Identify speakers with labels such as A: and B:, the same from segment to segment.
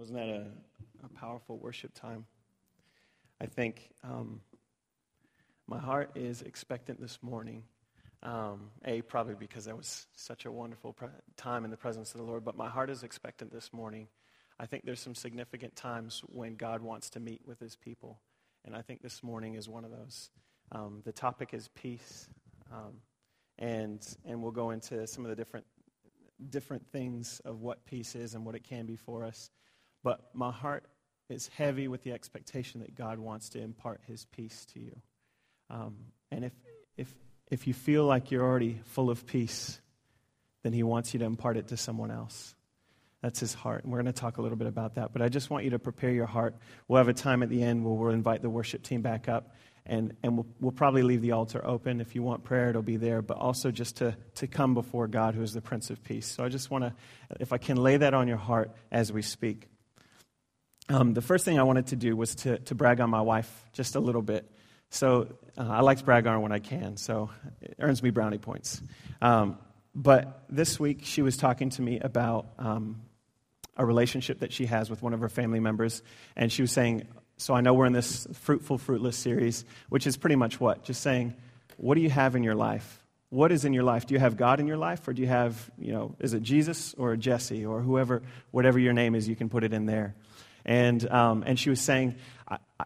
A: Wasn't that a, a powerful worship time? I think um, my heart is expectant this morning. Um, a, probably because that was such a wonderful pre- time in the presence of the Lord, but my heart is expectant this morning. I think there's some significant times when God wants to meet with his people, and I think this morning is one of those. Um, the topic is peace, um, and, and we'll go into some of the different, different things of what peace is and what it can be for us. But my heart is heavy with the expectation that God wants to impart his peace to you. Um, and if, if, if you feel like you're already full of peace, then he wants you to impart it to someone else. That's his heart. And we're going to talk a little bit about that. But I just want you to prepare your heart. We'll have a time at the end where we'll invite the worship team back up. And, and we'll, we'll probably leave the altar open. If you want prayer, it'll be there. But also just to, to come before God, who is the Prince of Peace. So I just want to, if I can lay that on your heart as we speak. Um, the first thing I wanted to do was to, to brag on my wife just a little bit. So uh, I like to brag on her when I can, so it earns me brownie points. Um, but this week, she was talking to me about um, a relationship that she has with one of her family members, and she was saying, So I know we're in this fruitful, fruitless series, which is pretty much what? Just saying, What do you have in your life? What is in your life? Do you have God in your life, or do you have, you know, is it Jesus or Jesse or whoever, whatever your name is, you can put it in there. And, um, and she was saying,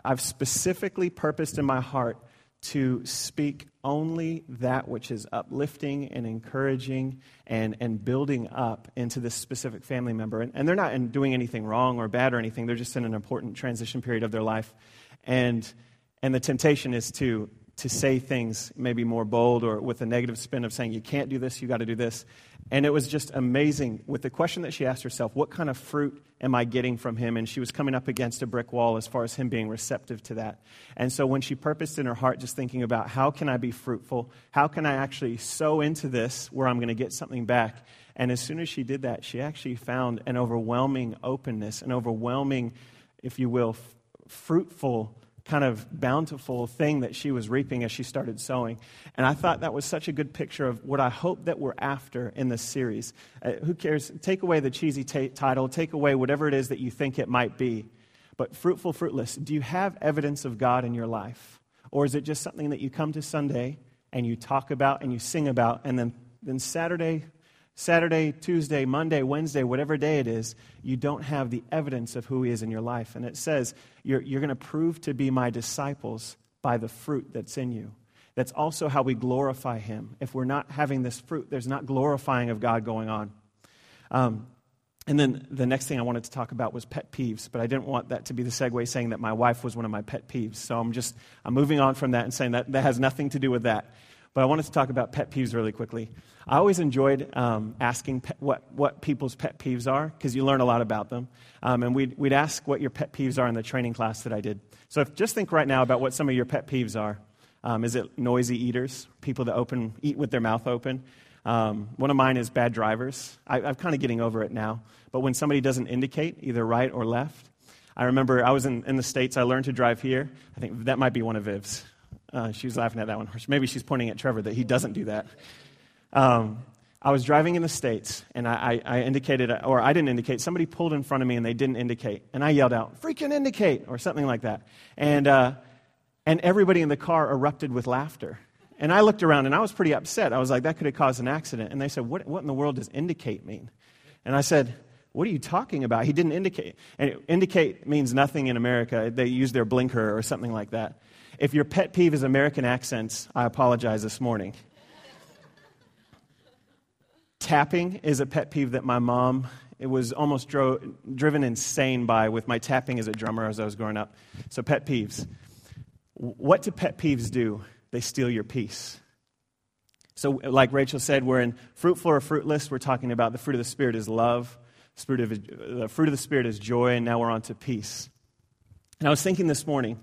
A: I've specifically purposed in my heart to speak only that which is uplifting and encouraging and, and building up into this specific family member. And, and they're not doing anything wrong or bad or anything, they're just in an important transition period of their life. And, and the temptation is to, to say things maybe more bold or with a negative spin of saying, you can't do this, you got to do this. And it was just amazing with the question that she asked herself what kind of fruit am I getting from him? And she was coming up against a brick wall as far as him being receptive to that. And so when she purposed in her heart, just thinking about how can I be fruitful? How can I actually sow into this where I'm going to get something back? And as soon as she did that, she actually found an overwhelming openness, an overwhelming, if you will, f- fruitful kind of bountiful thing that she was reaping as she started sowing. And I thought that was such a good picture of what I hope that we're after in this series. Uh, who cares? Take away the cheesy t- title, take away whatever it is that you think it might be. But fruitful, fruitless, do you have evidence of God in your life? Or is it just something that you come to Sunday and you talk about and you sing about, and then, then Saturday Saturday, Tuesday, Monday, Wednesday, whatever day it is, you don't have the evidence of who He is in your life. And it says, you're, you're going to prove to be my disciples by the fruit that's in you. That's also how we glorify Him. If we're not having this fruit, there's not glorifying of God going on. Um, and then the next thing I wanted to talk about was pet peeves, but I didn't want that to be the segue saying that my wife was one of my pet peeves. So I'm just I'm moving on from that and saying that that has nothing to do with that. But I wanted to talk about pet peeves really quickly. I always enjoyed um, asking pe- what, what people's pet peeves are because you learn a lot about them. Um, and we'd, we'd ask what your pet peeves are in the training class that I did. So if, just think right now about what some of your pet peeves are. Um, is it noisy eaters, people that open, eat with their mouth open? Um, one of mine is bad drivers. I, I'm kind of getting over it now. But when somebody doesn't indicate, either right or left, I remember I was in, in the States, I learned to drive here. I think that might be one of Viv's. Uh, she was laughing at that one. Maybe she's pointing at Trevor that he doesn't do that. Um, I was driving in the States, and I, I, I, indicated, or I didn't indicate. Somebody pulled in front of me, and they didn't indicate. And I yelled out, freaking indicate, or something like that. And, uh, and everybody in the car erupted with laughter. And I looked around, and I was pretty upset. I was like, that could have caused an accident. And they said, what, what in the world does indicate mean? And I said, what are you talking about? He didn't indicate. And indicate means nothing in America. They use their blinker or something like that. If your pet peeve is American accents, I apologize this morning. tapping is a pet peeve that my mom it was almost dro- driven insane by with my tapping as a drummer as I was growing up. So pet peeves. What do pet peeves do? They steal your peace. So, like Rachel said, we're in fruitful or fruitless. We're talking about the fruit of the Spirit is love. Spirit of, the fruit of the Spirit is joy, and now we're on to peace. And I was thinking this morning,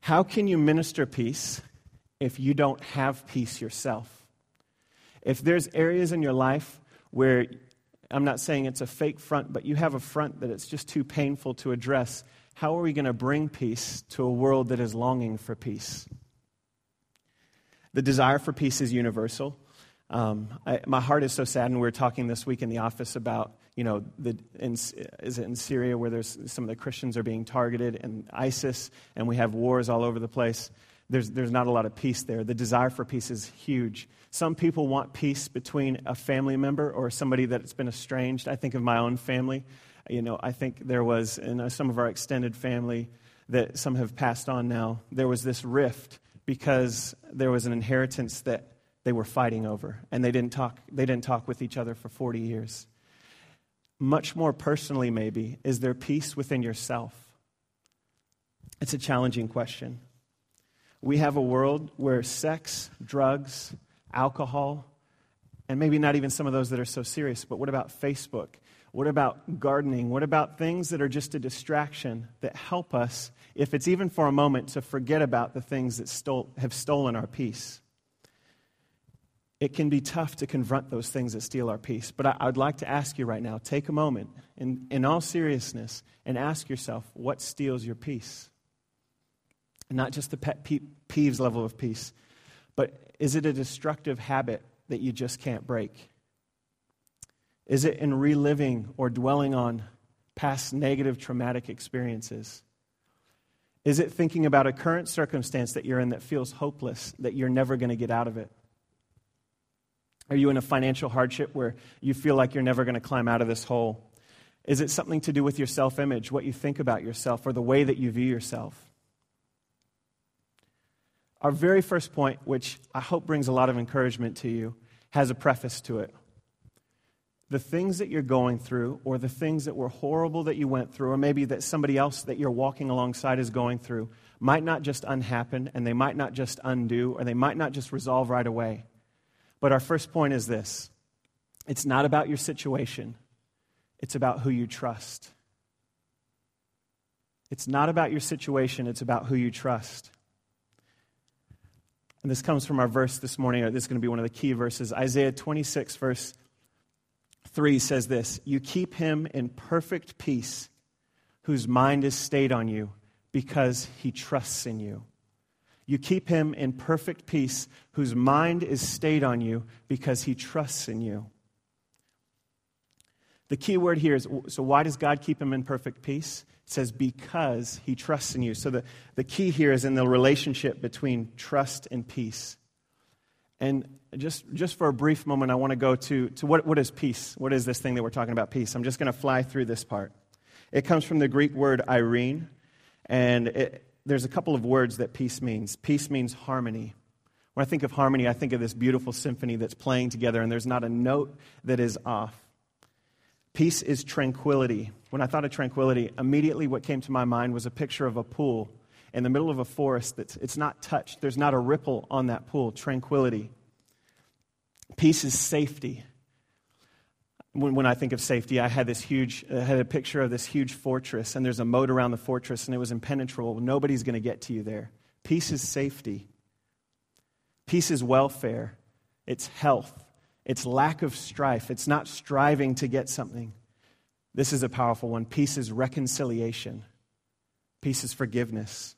A: how can you minister peace if you don't have peace yourself? If there's areas in your life where I'm not saying it's a fake front, but you have a front that it's just too painful to address, how are we going to bring peace to a world that is longing for peace? The desire for peace is universal. Um, I, my heart is so sad, and we were talking this week in the office about you know, the, in, is it in Syria where there's some of the Christians are being targeted and ISIS, and we have wars all over the place. There's, there's not a lot of peace there. The desire for peace is huge. Some people want peace between a family member or somebody that's been estranged. I think of my own family. You know, I think there was in some of our extended family that some have passed on now, there was this rift because there was an inheritance that they were fighting over, and they didn't talk, they didn't talk with each other for 40 years much more personally, maybe, is there peace within yourself? It's a challenging question. We have a world where sex, drugs, alcohol, and maybe not even some of those that are so serious, but what about Facebook? What about gardening? What about things that are just a distraction that help us, if it's even for a moment, to forget about the things that stole, have stolen our peace? It can be tough to confront those things that steal our peace. But I, would like to ask you right now take a moment in, in all seriousness and ask yourself what steals your peace? Not just the pet peeves level of peace, but is it a destructive habit that you just can't break? Is it in reliving or dwelling on past negative traumatic experiences? Is it thinking about a current circumstance that you're in that feels hopeless, that you're never going to get out of it? Are you in a financial hardship where you feel like you're never going to climb out of this hole? Is it something to do with your self image, what you think about yourself, or the way that you view yourself? Our very first point, which I hope brings a lot of encouragement to you, has a preface to it. The things that you're going through, or the things that were horrible that you went through, or maybe that somebody else that you're walking alongside is going through, might not just unhappen, and they might not just undo, or they might not just resolve right away. But our first point is this it's not about your situation, it's about who you trust. It's not about your situation, it's about who you trust. And this comes from our verse this morning. This is going to be one of the key verses. Isaiah 26, verse 3 says this You keep him in perfect peace, whose mind is stayed on you, because he trusts in you. You keep him in perfect peace, whose mind is stayed on you because he trusts in you. The key word here is so, why does God keep him in perfect peace? It says, because he trusts in you. So, the, the key here is in the relationship between trust and peace. And just, just for a brief moment, I want to go to, to what, what is peace? What is this thing that we're talking about, peace? I'm just going to fly through this part. It comes from the Greek word eirene, and it, there's a couple of words that peace means. Peace means harmony. When I think of harmony, I think of this beautiful symphony that's playing together and there's not a note that is off. Peace is tranquility. When I thought of tranquility, immediately what came to my mind was a picture of a pool in the middle of a forest that's it's not touched. There's not a ripple on that pool. Tranquility. Peace is safety when, when I think of safety, I had this huge, I had a picture of this huge fortress, and there's a moat around the fortress, and it was impenetrable. Nobody's going to get to you there. Peace is safety. Peace is welfare. It's health. It's lack of strife. It's not striving to get something. This is a powerful one. Peace is reconciliation. Peace is forgiveness.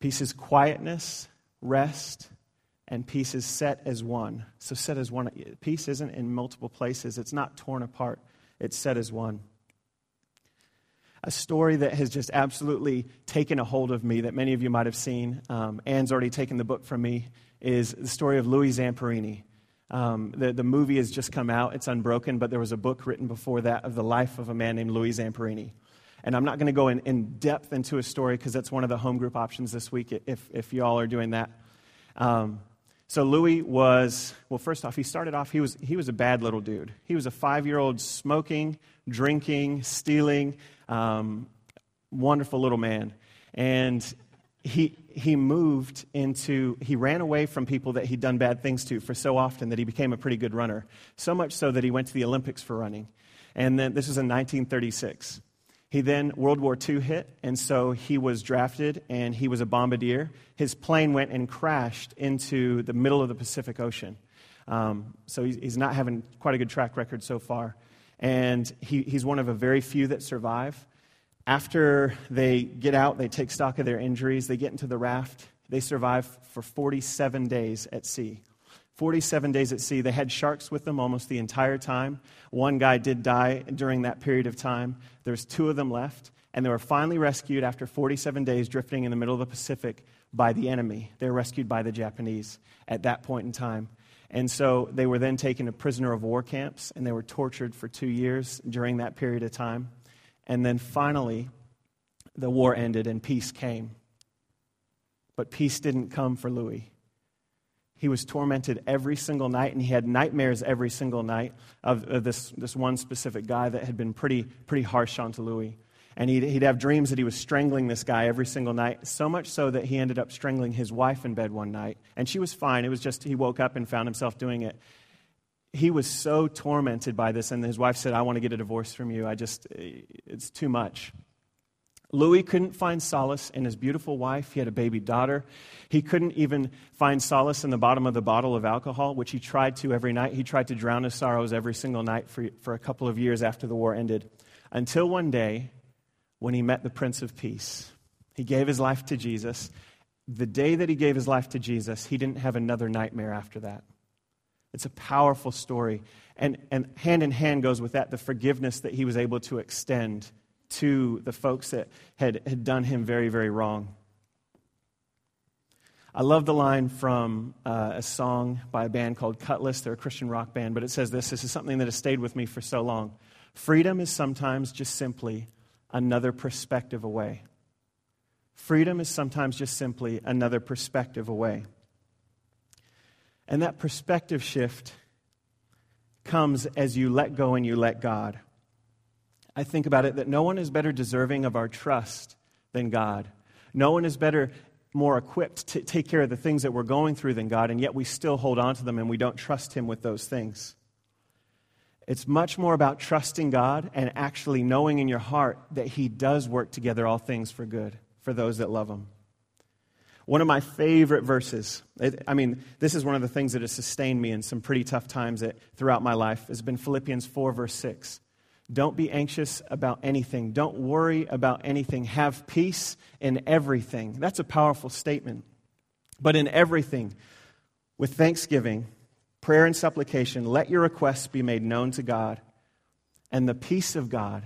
A: Peace is quietness, rest, and peace is set as one. So, set as one. Peace isn't in multiple places, it's not torn apart, it's set as one. A story that has just absolutely taken a hold of me that many of you might have seen. Um, Anne's already taken the book from me, is the story of Louis Zamperini. Um, the, the movie has just come out, it's unbroken, but there was a book written before that of the life of a man named Louis Zamperini. And I'm not going to go in, in depth into a story because that's one of the home group options this week if, if you all are doing that. Um, so Louis was, well, first off, he started off, he was, he was a bad little dude. He was a five year old smoking, drinking, stealing, um, wonderful little man. And he, he moved into, he ran away from people that he'd done bad things to for so often that he became a pretty good runner. So much so that he went to the Olympics for running. And then this was in 1936. He then, World War II hit, and so he was drafted and he was a bombardier. His plane went and crashed into the middle of the Pacific Ocean. Um, so he's, he's, not having quite a good track record so far. And he, he's one of a very few that survive. After they get out, they take stock of their injuries, they get into the raft, they survive for 47 days at sea. 47 days at sea. They had sharks with them almost the entire time. One guy did die during that period of time. There was two of them left, and they were finally rescued after 47 days drifting in the middle of the Pacific by the enemy. They were rescued by the Japanese at that point in time. And so they were then taken to prisoner of war camps, and they were tortured for two years during that period of time. And then finally, the war ended and peace came. But peace didn't come for Louis. He was tormented every single night, and he had nightmares every single night of, this, this one specific guy that had been pretty, pretty harsh onto Louis. And he'd, he'd have dreams that he was strangling this guy every single night, so much so that he ended up strangling his wife in bed one night. And she was fine. It was just he woke up and found himself doing it. He was so tormented by this, and his wife said, I want to get a divorce from you. I just, it's too much. Louis couldn't find solace in his beautiful wife. He had a baby daughter. He couldn't even find solace in the bottom of the bottle of alcohol, which he tried to every night. He tried to drown his sorrows every single night for, for a couple of years after the war ended. Until one day, when he met the Prince of Peace, he gave his life to Jesus. The day that he gave his life to Jesus, he didn't have another nightmare after that. It's a powerful story. And, and hand in hand goes with that the forgiveness that he was able to extend to the folks that had, had done him very, very wrong. I love the line from uh, a song by a band called Kutless. They're a Christian rock band, but it says this. This is something that has stayed with me for so long. Freedom is sometimes just simply another perspective away. Freedom is sometimes just simply another perspective away. And that perspective shift comes as you let go and you let God. I think about it that no one is better deserving of our trust than God. No one is better, more equipped to take care of the things that we're going through than God, and yet we still hold on to them and we don't trust Him with those things. It's much more about trusting God and actually knowing in your heart that He does work together all things for good for those that love Him. One of my favorite verses, I mean, this is one of the things that has sustained me in some pretty tough times that, throughout my life, has been Philippians 4, verse 6. Don't be anxious about anything. Don't worry about anything. Have peace in everything. That's a powerful statement. But in everything, with thanksgiving, prayer, and supplication, let your requests be made known to God. And the peace of God,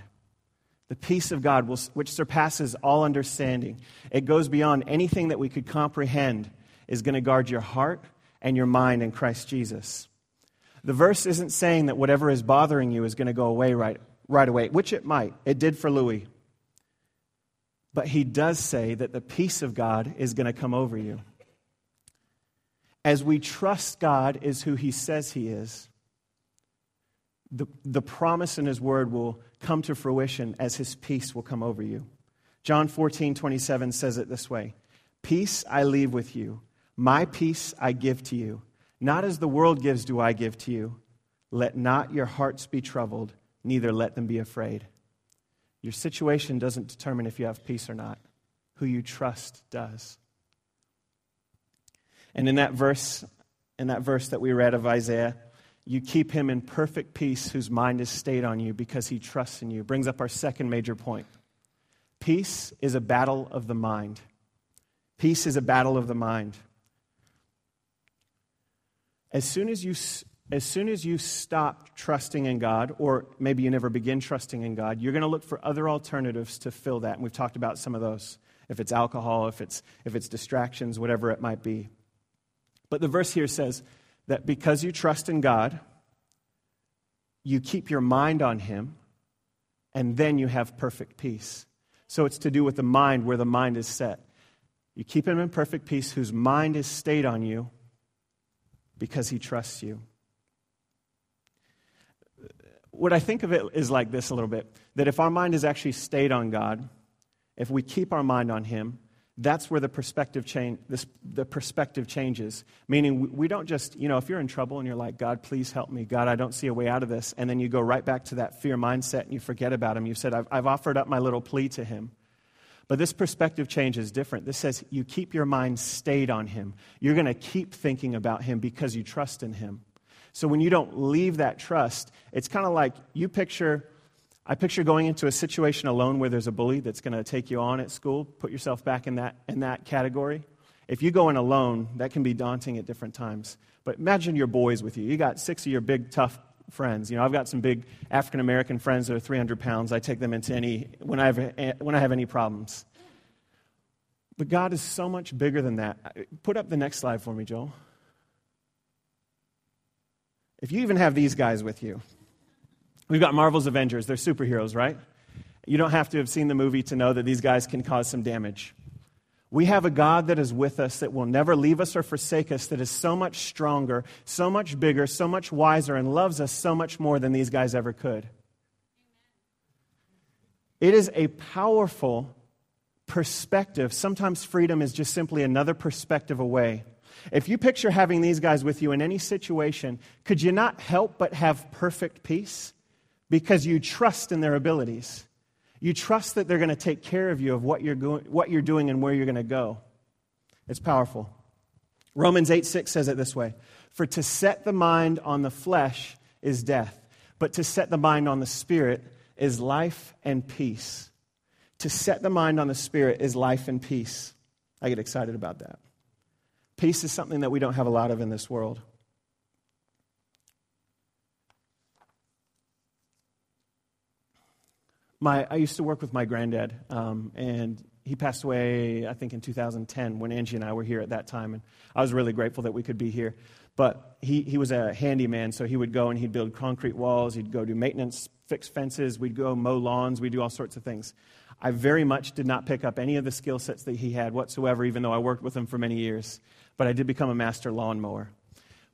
A: the peace of God, will, which surpasses all understanding, it goes beyond anything that we could comprehend, is going to guard your heart and your mind in Christ Jesus. The verse isn't saying that whatever is bothering you is going to go away right, right away, which it might. It did for Louis. But he does say that the peace of God is going to come over you. As we trust God is who he says he is, the, the promise in his word will come to fruition as his peace will come over you. John 14, 27 says it this way Peace I leave with you, my peace I give to you. Not as the world gives, do I give to you. Let not your hearts be troubled neither let them be afraid. Your situation doesn't determine if you have peace or not. Who you trust does. And in that verse, in that verse that we read of Isaiah, you keep him in perfect peace whose mind is stayed on you because he trusts in you. Brings up our second major point. Peace is a battle of the mind. Peace is a battle of the mind. As soon as you as soon as you stop trusting in God, or maybe you never begin trusting in God, you're going to look for other alternatives to fill that. And we've talked about some of those. If it's alcohol, if it's, if it's distractions, whatever it might be. But the verse here says that because you trust in God, you keep your mind on Him, and then you have perfect peace. So it's to do with the mind, where the mind is set. You keep Him in perfect peace, whose mind is stayed on you because He trusts you what I think of it is like this a little bit that if our mind is actually stayed on God, if we keep our mind on Him, that's where the perspective change this, the perspective changes. Meaning we don't just you know if you're in trouble and you're like god please help me. God i don't see a way out of this and then you go right back to that fear mindset and you forget about him. You said i've, I've offered up my little plea to him. But this perspective change is different. This says you keep your mind stayed on him. You're going to keep thinking about him because you trust in him so when you don't leave that trust, it's kind of like you picture, I picture going into a situation alone where there's a bully that's going to take you on at school. Put yourself back in that, in that category. If you go in alone, that can be daunting at different times. But imagine your boys with you. You got six of your big, tough friends. You know, I've got some big African American friends that are 300 pounds. I take them into any, when I, have, when I have any problems. But God is so much bigger than that. Put up the next slide for me, Joel. If you even have these guys with you, we've got Marvel's Avengers. They're superheroes, right? You don't have to have seen the movie to know that these guys can cause some damage. We have a God that is with us, that will never leave us or forsake us, that is so much stronger, so much bigger, so much wiser, and loves us so much more than these guys ever could. It is a powerful perspective. Sometimes freedom is just simply another perspective away. If you picture having these guys with you in any situation, could you not help but have perfect peace? Because you trust in their abilities. You trust that they're going to take care of you of what you're, going, what you're doing and where you're going to go. It's powerful. Romans 8 6 says it this way For to set the mind on the flesh is death, but to set the mind on the spirit is life and peace. To set the mind on the spirit is life and peace. I get excited about that. Peace is something that we don't have a lot of in this world. my, I used to work with my granddad, um, and he passed away, I think, in 2010 when Angie and I were here at that time. And I was really grateful that we could be here. But he, he was a handyman, so he would go and he'd build concrete walls, he'd go do maintenance, fix fences, we'd go mow lawns, we'd do all sorts of things. I very much did not pick up any of the skill sets that he had whatsoever, even though I worked with him for many years. But I did become a master lawnmower.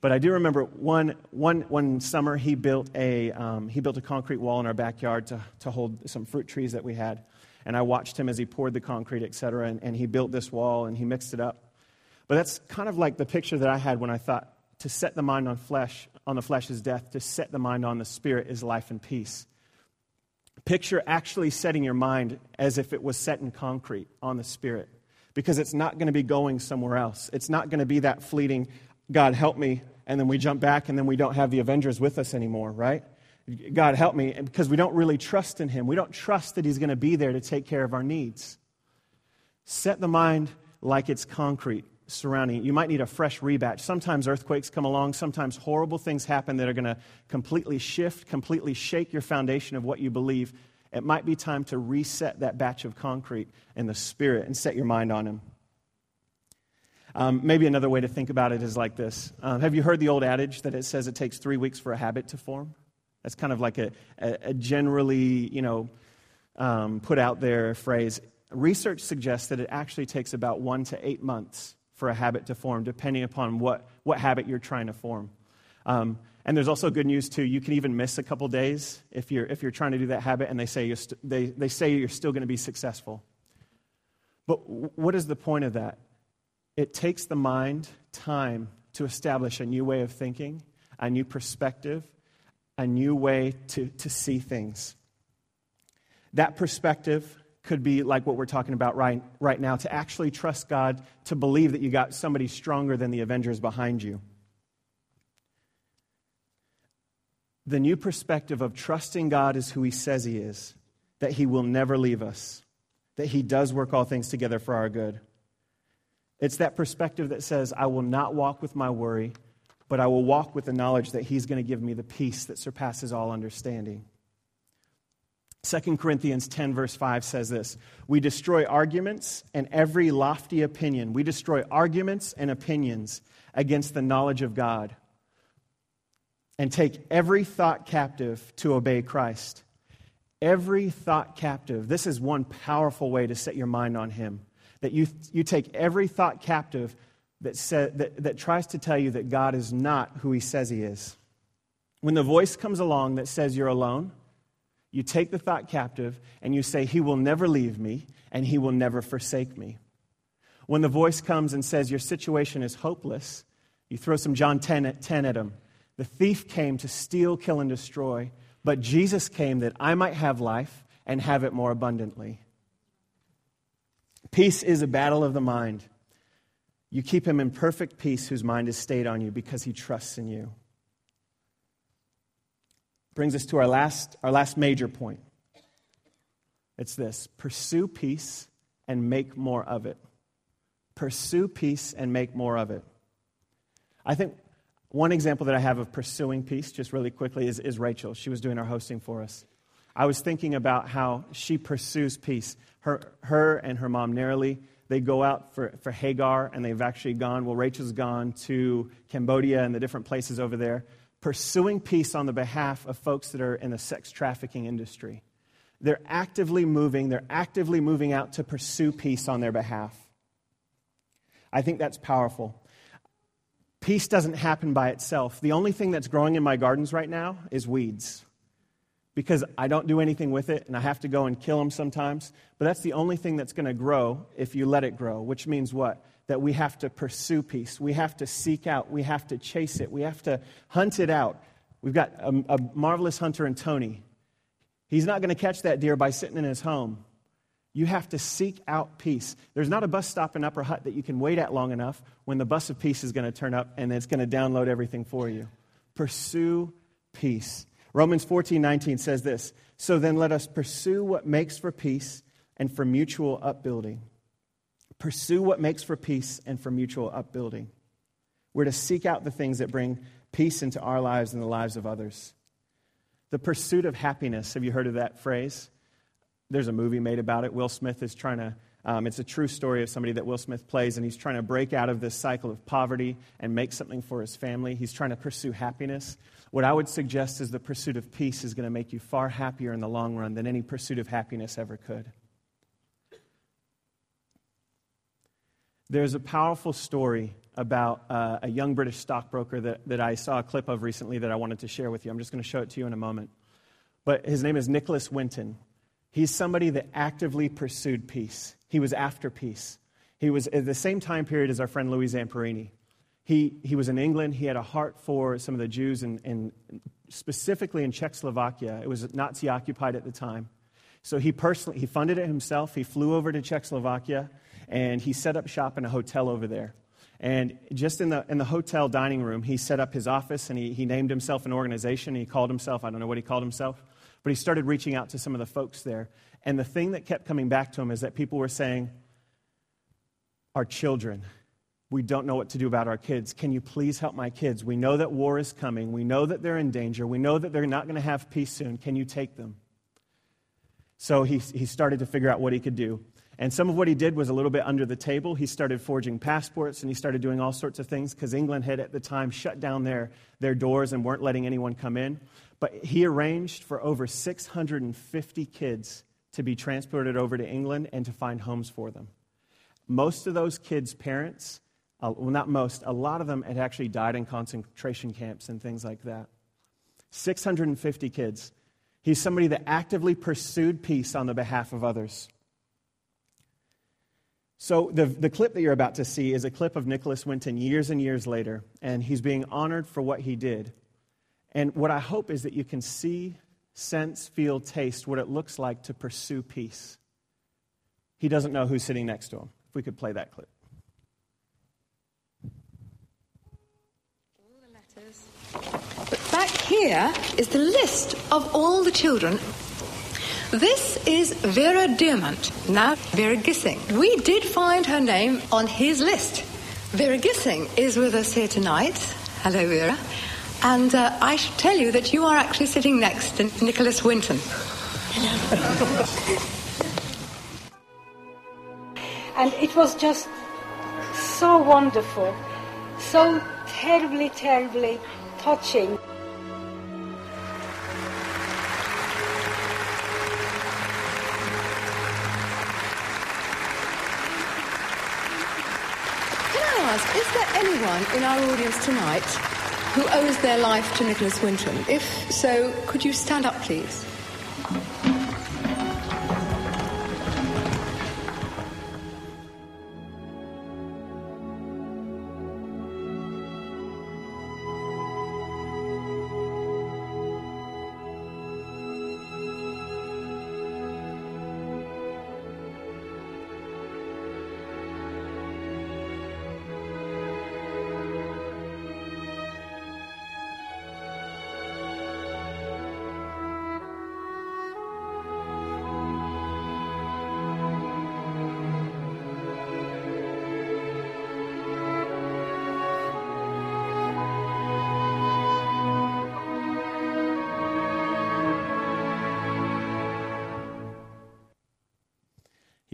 A: But I do remember one, one, one summer he built, a, um, he built a concrete wall in our backyard to, to hold some fruit trees that we had. And I watched him as he poured the concrete, et cetera, and, and he built this wall and he mixed it up. But that's kind of like the picture that I had when I thought to set the mind on flesh, on the flesh is death, to set the mind on the spirit is life and peace. Picture actually setting your mind as if it was set in concrete on the spirit because it's not going to be going somewhere else. It's not going to be that fleeting, God, help me, and then we jump back and then we don't have the Avengers with us anymore, right? God help me, because we don't really trust in Him. We don't trust that He's going to be there to take care of our needs. Set the mind like it's concrete surrounding it. You might need a fresh rebatch. Sometimes earthquakes come along, sometimes horrible things happen that are going to completely shift, completely shake your foundation of what you believe. It might be time to reset that batch of concrete in the spirit and set your mind on Him. Um, maybe another way to think about it is like this um, Have you heard the old adage that it says it takes three weeks for a habit to form? That's kind of like a, a, a generally, you know, um, put out there phrase. Research suggests that it actually takes about one to eight months for a habit to form, depending upon what, what habit you're trying to form. Um, and there's also good news too. You can even miss a couple days if you're, if you're trying to do that habit, and they say, you're st- they, they say you're still going to be successful. But w- what is the point of that? It takes the mind time to establish a new way of thinking, a new perspective, a new way to, to see things. That perspective could be like what we're talking about right, right now to actually trust God, to believe that you got somebody stronger than the Avengers behind you. The new perspective of trusting God as who He says He is, that He will never leave us, that He does work all things together for our good. It's that perspective that says, I will not walk with my worry, but I will walk with the knowledge that He's going to give me the peace that surpasses all understanding. 2 Corinthians 10, verse 5 says this We destroy arguments and every lofty opinion. We destroy arguments and opinions against the knowledge of God and take every thought captive to obey Christ. Every thought captive. This is one powerful way to set your mind on Him that you, you take every thought captive that, say, that, that tries to tell you that God is not who he says he is. When the voice comes along that says you're alone, you take the thought captive and you say, He will never leave me and He will never forsake me. When the voice comes and says your situation is hopeless, you throw some John 10 at, 10 at him. The thief came to steal, kill, and destroy, but Jesus came that I might have life and have it more abundantly. Peace is a battle of the mind. You keep him in perfect peace whose mind is stayed on you because he trusts in you. Brings us to our last, our last major point. It's this pursue peace and make more of it. Pursue peace and make more of it. I think one example that I have of pursuing peace, just really quickly, is, is Rachel. She was doing our hosting for us. I was thinking about how she pursues peace. Her, her and her mom, Nerilee, they go out for, for Hagar, and they've actually gone, well, Rachel's gone to Cambodia and the different places over there, pursuing peace on the behalf of folks that are in the sex trafficking industry. They're actively moving, they're actively moving out to pursue peace on their behalf. I think that's powerful. Peace doesn't happen by itself. The only thing that's growing in my gardens right now is weeds because I don't do anything with it and I have to go and kill them sometimes. But that's the only thing that's going to grow if you let it grow, which means what? That we have to pursue peace. We have to seek out. We have to chase it. We have to hunt it out. We've got a, a marvelous hunter in Tony. He's not going to catch that deer by sitting in his home. You have to seek out peace. There's not a bus stop in Upper Hutt that you can wait at long enough when the bus of peace is going to turn up and it's going to download everything for you. Pursue peace. Romans 14, 19 says this So then let us pursue what makes for peace and for mutual upbuilding. Pursue what makes for peace and for mutual upbuilding. We're to seek out the things that bring peace into our lives and the lives of others. The pursuit of happiness. Have you heard of that phrase? There's a movie made about it. Will Smith is trying to, um, it's a true story of somebody that Will Smith plays, and he's trying to break out of this cycle of poverty and make something for his family. He's trying to pursue happiness. What I would suggest is the pursuit of peace is going to make you far happier in the long run than any pursuit of happiness ever could. There's a powerful story about uh, a young British stockbroker that, that I saw a clip of recently that I wanted to share with you. I'm just going to show it to you in a moment. But his name is Nicholas Winton. He's somebody that actively pursued peace. He was after peace. He was at the same time period as our friend Louis Zamperini. He, he was in England. He had a heart for some of the Jews, and specifically in Czechoslovakia. It was Nazi occupied at the time. So he personally he funded it himself. He flew over to Czechoslovakia and he set up shop in a hotel over there. And just in the, in the hotel dining room, he set up his office and he, he named himself an organization. He called himself, I don't know what he called himself, but he started reaching out to some of the folks there. And the thing that kept coming back to him is that people were saying, Our children, we don't know what to do about our kids. Can you please help my kids? We know that war is coming. We know that they're in danger. We know that they're not going to have peace soon. Can you take them? So he, he started to figure out what he could do. And some of what he did was a little bit under the table. He started forging passports and he started doing all sorts of things because England had at the time shut down their, their doors and weren't letting anyone come in. But he arranged for over 650 kids to be transported over to England and to find homes for them. Most of those kids' parents uh, well, not most, a lot of them had actually died in concentration camps and things like that. 650 kids. He's somebody that actively pursued peace on the behalf of others. So, the, the clip that you're about to see is a clip of Nicholas Winton years and years later, and he's being honored for what he did. And what I hope is that you can see, sense, feel, taste what it looks like to pursue peace. He doesn't know who's sitting next to him. If we could play that clip.
B: But back here is the list of all the children. This is Vera Diamant, now Vera Gissing. We did find her name on his list. Vera Gissing is with us here tonight. Hello, Vera. And uh, I should tell you that you are actually sitting next to Nicholas Winton.
C: and it was just so wonderful, so terribly, terribly touching.
B: Can I ask, is there anyone in our audience tonight who owes their life to Nicholas Winton? If so, could you stand up, please?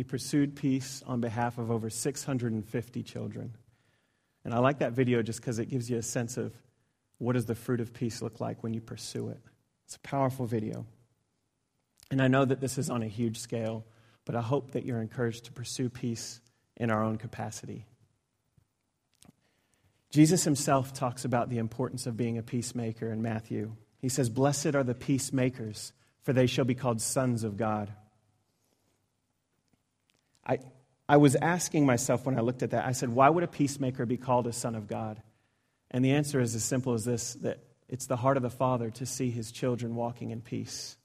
A: Pursued peace on behalf of over 650 children. And I like that video just because it gives you a sense of what does the fruit of peace look like when you pursue it. It's a powerful video. And I know that this is on a huge scale, but I hope that you're encouraged to pursue peace in our own capacity. Jesus himself talks about the importance of being a peacemaker in Matthew. He says, Blessed are the peacemakers, for they shall be called sons of God. I, I was asking myself when I looked at that, I said, Why would a peacemaker be called a son of God? And the answer is as simple as this that it's the heart of the Father to see his children walking in peace.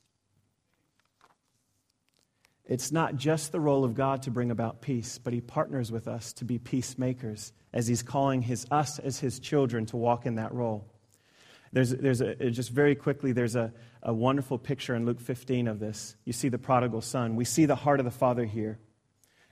A: It's not just the role of God to bring about peace, but he partners with us to be peacemakers as he's calling his, us as his children to walk in that role. There's, there's a, just very quickly, there's a, a wonderful picture in Luke 15 of this. You see the prodigal son. We see the heart of the father here.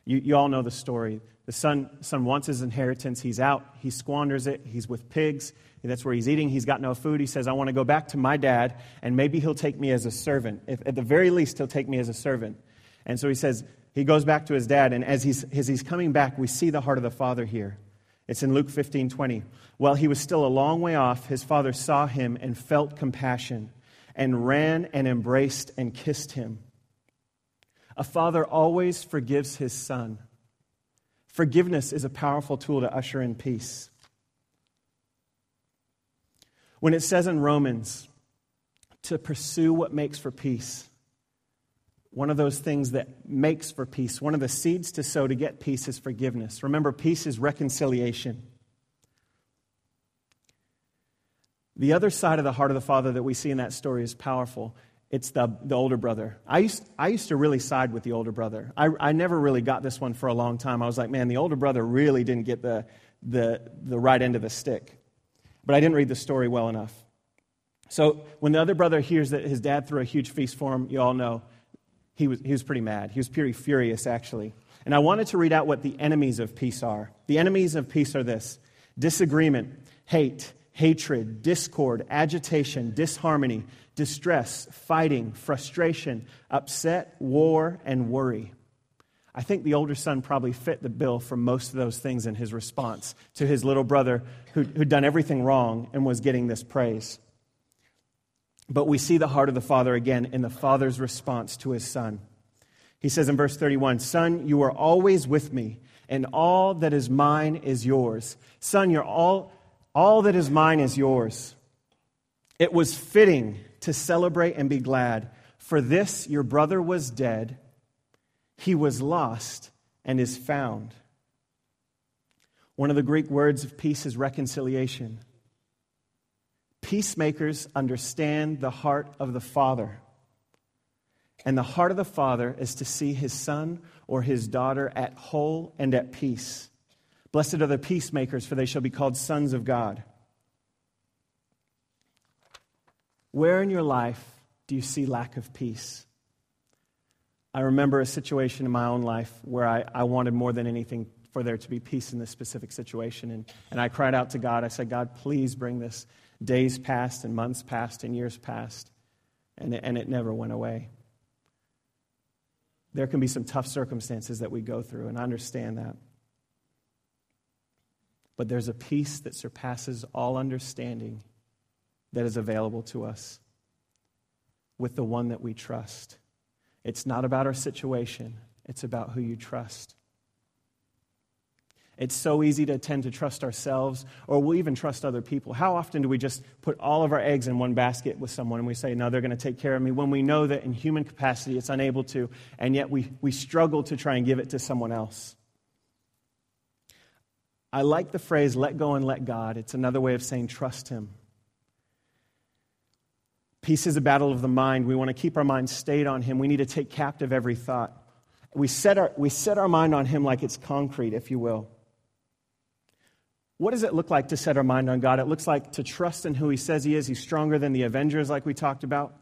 A: You, you all know the story. The son, son wants his inheritance. He's out. He squanders it. He's with pigs. That's where he's eating. He's got no food. He says, I want to go back to my dad, and maybe he'll take me as a servant. If, at the very least, he'll take me as a servant. And so he says, he goes back to his dad, and as he's, as he's coming back, we see the heart of the father here. It's in Luke 15 20. While he was still a long way off, his father saw him and felt compassion and ran and embraced and kissed him. A father always forgives his son. Forgiveness is a powerful tool to usher in peace. When it says in Romans to pursue what makes for peace, one of those things that makes for peace, one of the seeds to sow to get peace is forgiveness. Remember, peace is reconciliation. The other side of the heart of the Father that we see in that story is powerful. It's the, the older brother. I used, I used to really side with the older brother. I, I never really got this one for a long time. I was like, man, the older brother really didn't get the, the, the right end of the stick. But I didn't read the story well enough. So when the other brother hears that his dad threw a huge feast for him, you all know he was, he was pretty mad. He was pretty furious, actually. And I wanted to read out what the enemies of peace are. The enemies of peace are this disagreement, hate, hatred, discord, agitation, disharmony, distress, fighting, frustration, upset, war, and worry. I think the older son probably fit the bill for most of those things in his response to his little brother who, who'd done everything wrong and was getting this praise. But we see the heart of the Father again in the Father's response to his Son. He says in verse 31 Son, you are always with me, and all that is mine is yours. Son, you're all, all that is mine is yours. It was fitting to celebrate and be glad, for this your brother was dead, he was lost, and is found. One of the Greek words of peace is reconciliation. Peacemakers understand the heart of the Father. And the heart of the Father is to see his son or his daughter at whole and at peace. Blessed are the peacemakers, for they shall be called sons of God. Where in your life do you see lack of peace? I remember a situation in my own life where I, I wanted more than anything for there to be peace in this specific situation. And, and I cried out to God. I said, God, please bring this Days passed and months passed and years passed, and it, and it never went away. There can be some tough circumstances that we go through, and I understand that. But there's a peace that surpasses all understanding that is available to us with the one that we trust. It's not about our situation, it's about who you trust. It's so easy to tend to trust ourselves or we'll even trust other people. How often do we just put all of our eggs in one basket with someone and we say, no, they're going to take care of me when we know that in human capacity it's unable to, and yet we, we struggle to try and give it to someone else? I like the phrase, let go and let God. It's another way of saying trust Him. Peace is a battle of the mind. We want to keep our mind stayed on Him. We need to take captive every thought. We set our, we set our mind on Him like it's concrete, if you will. What does it look like to set our mind on God? It looks like to trust in who He says He is. He's stronger than the Avengers, like we talked about.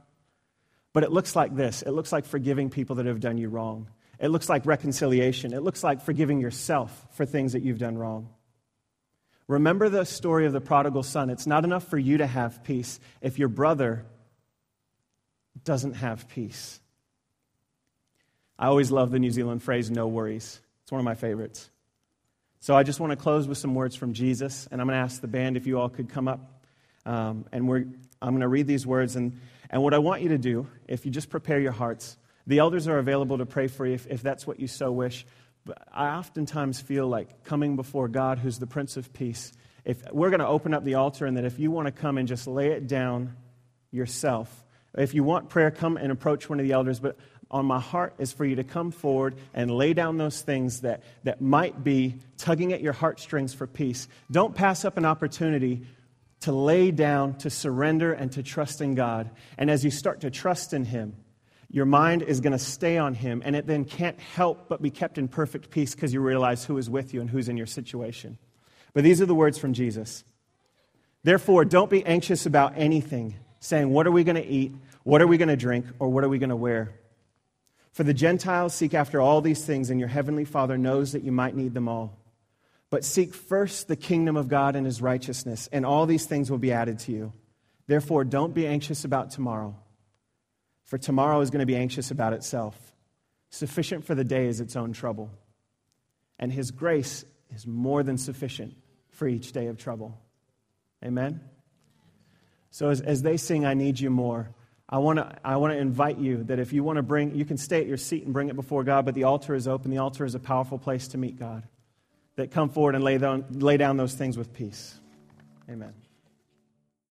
A: But it looks like this it looks like forgiving people that have done you wrong. It looks like reconciliation. It looks like forgiving yourself for things that you've done wrong. Remember the story of the prodigal son. It's not enough for you to have peace if your brother doesn't have peace. I always love the New Zealand phrase, no worries. It's one of my favorites. So I just want to close with some words from Jesus, and I'm going to ask the band if you all could come up. Um, and we're, I'm going to read these words. And, and what I want you to do, if you just prepare your hearts, the elders are available to pray for you if, if that's what you so wish. But I oftentimes feel like coming before God, who's the Prince of Peace, if we're going to open up the altar, and that if you want to come and just lay it down yourself, if you want prayer, come and approach one of the elders. But on my heart is for you to come forward and lay down those things that, that might be tugging at your heartstrings for peace. Don't pass up an opportunity to lay down, to surrender, and to trust in God. And as you start to trust in Him, your mind is going to stay on Him, and it then can't help but be kept in perfect peace because you realize who is with you and who's in your situation. But these are the words from Jesus. Therefore, don't be anxious about anything, saying, What are we going to eat? What are we going to drink? Or what are we going to wear? For the Gentiles seek after all these things, and your heavenly Father knows that you might need them all. But seek first the kingdom of God and his righteousness, and all these things will be added to you. Therefore, don't be anxious about tomorrow for tomorrow is going to be anxious about itself. Sufficient for the day is its own trouble. And His grace is more than sufficient for each day of trouble. Amen? So as, as they sing, I Need You More, I want to I wanna invite you that if you want to bring, you can stay at your seat and bring it before God, but the altar is open. The altar is a powerful place to meet God. That come forward and lay down, lay down those things with peace. Amen.